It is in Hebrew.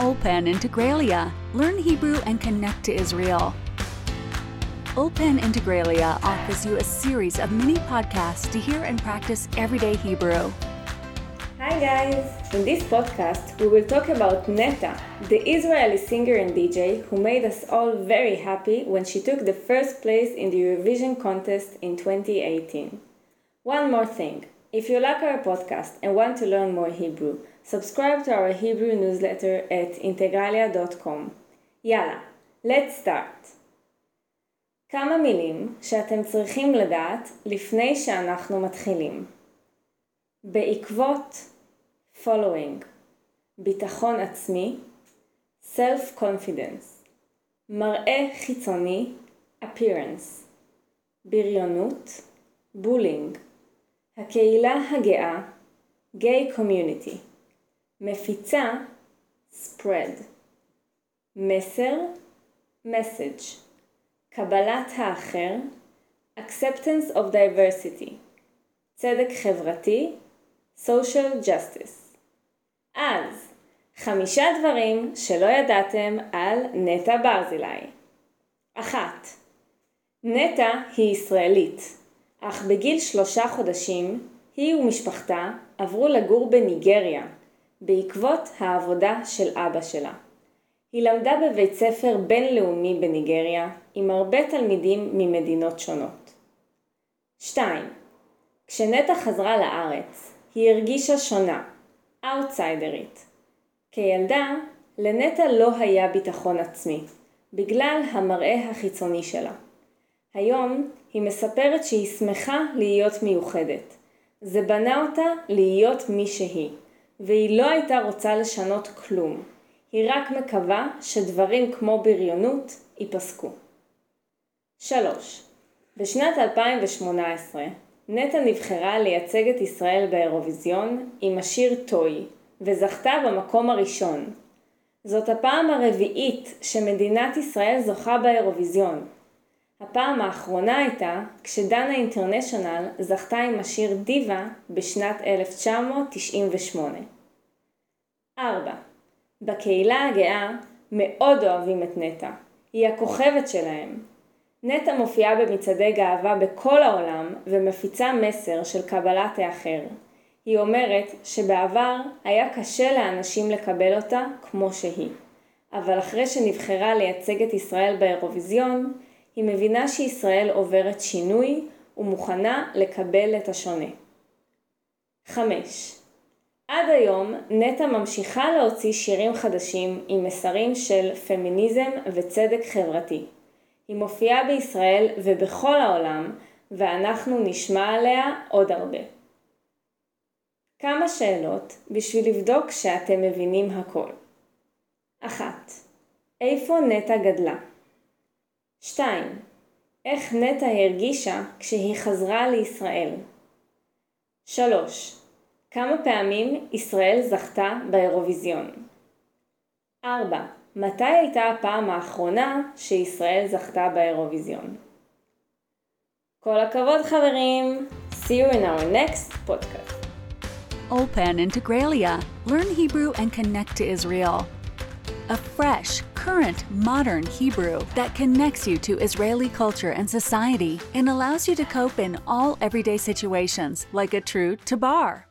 Open Integralia. Learn Hebrew and connect to Israel. Open Integralia offers you a series of mini podcasts to hear and practice everyday Hebrew. Hi guys! In this podcast, we will talk about Netta, the Israeli singer and DJ who made us all very happy when she took the first place in the Eurovision contest in 2018. One more thing if you like our podcast and want to learn more Hebrew, subscribe to our Hebrew newsletter at integralia.com. יאללה, let's start. כמה מילים שאתם צריכים לדעת לפני שאנחנו מתחילים. בעקבות following ביטחון עצמי self-confidence מראה חיצוני appearance בריונות bullying הקהילה הגאה gay community מפיצה spread מסר message קבלת האחר acceptance of diversity צדק חברתי social justice. אז חמישה דברים שלא ידעתם על נטע ברזילי. אחת נטע היא ישראלית אך בגיל שלושה חודשים היא ומשפחתה עברו לגור בניגריה בעקבות העבודה של אבא שלה. היא למדה בבית ספר בינלאומי בניגריה עם הרבה תלמידים ממדינות שונות. 2. כשנטע חזרה לארץ, היא הרגישה שונה, אאוטסיידרית. כילדה, לנטע לא היה ביטחון עצמי, בגלל המראה החיצוני שלה. היום היא מספרת שהיא שמחה להיות מיוחדת. זה בנה אותה להיות מי שהיא, והיא לא הייתה רוצה לשנות כלום. היא רק מקווה שדברים כמו בריונות ייפסקו. 3. בשנת 2018 נטע נבחרה לייצג את ישראל באירוויזיון עם השיר טוי, וזכתה במקום הראשון. זאת הפעם הרביעית שמדינת ישראל זוכה באירוויזיון, הפעם האחרונה הייתה כשדנה אינטרנשיונל זכתה עם השיר דיווה בשנת 1998. 4. בקהילה הגאה מאוד אוהבים את נטע. היא הכוכבת שלהם. נטע מופיעה במצעדי גאווה בכל העולם ומפיצה מסר של קבלת האחר. היא אומרת שבעבר היה קשה לאנשים לקבל אותה כמו שהיא, אבל אחרי שנבחרה לייצג את ישראל באירוויזיון, היא מבינה שישראל עוברת שינוי ומוכנה לקבל את השונה. 5. עד היום נטע ממשיכה להוציא שירים חדשים עם מסרים של פמיניזם וצדק חברתי. היא מופיעה בישראל ובכל העולם ואנחנו נשמע עליה עוד הרבה. כמה שאלות בשביל לבדוק שאתם מבינים הכל. 1. איפה נטע גדלה? 2. איך נטע הרגישה כשהיא חזרה לישראל? 3. כמה פעמים ישראל זכתה באירוויזיון? 4. מתי הייתה הפעם האחרונה שישראל זכתה באירוויזיון? כל הכבוד חברים! See you in our next podcast. Open Integralia. Learn Hebrew and connect to Israel. A fresh, current, modern Hebrew that connects you to Israeli culture and society and allows you to cope in all everyday situations like a true tabar.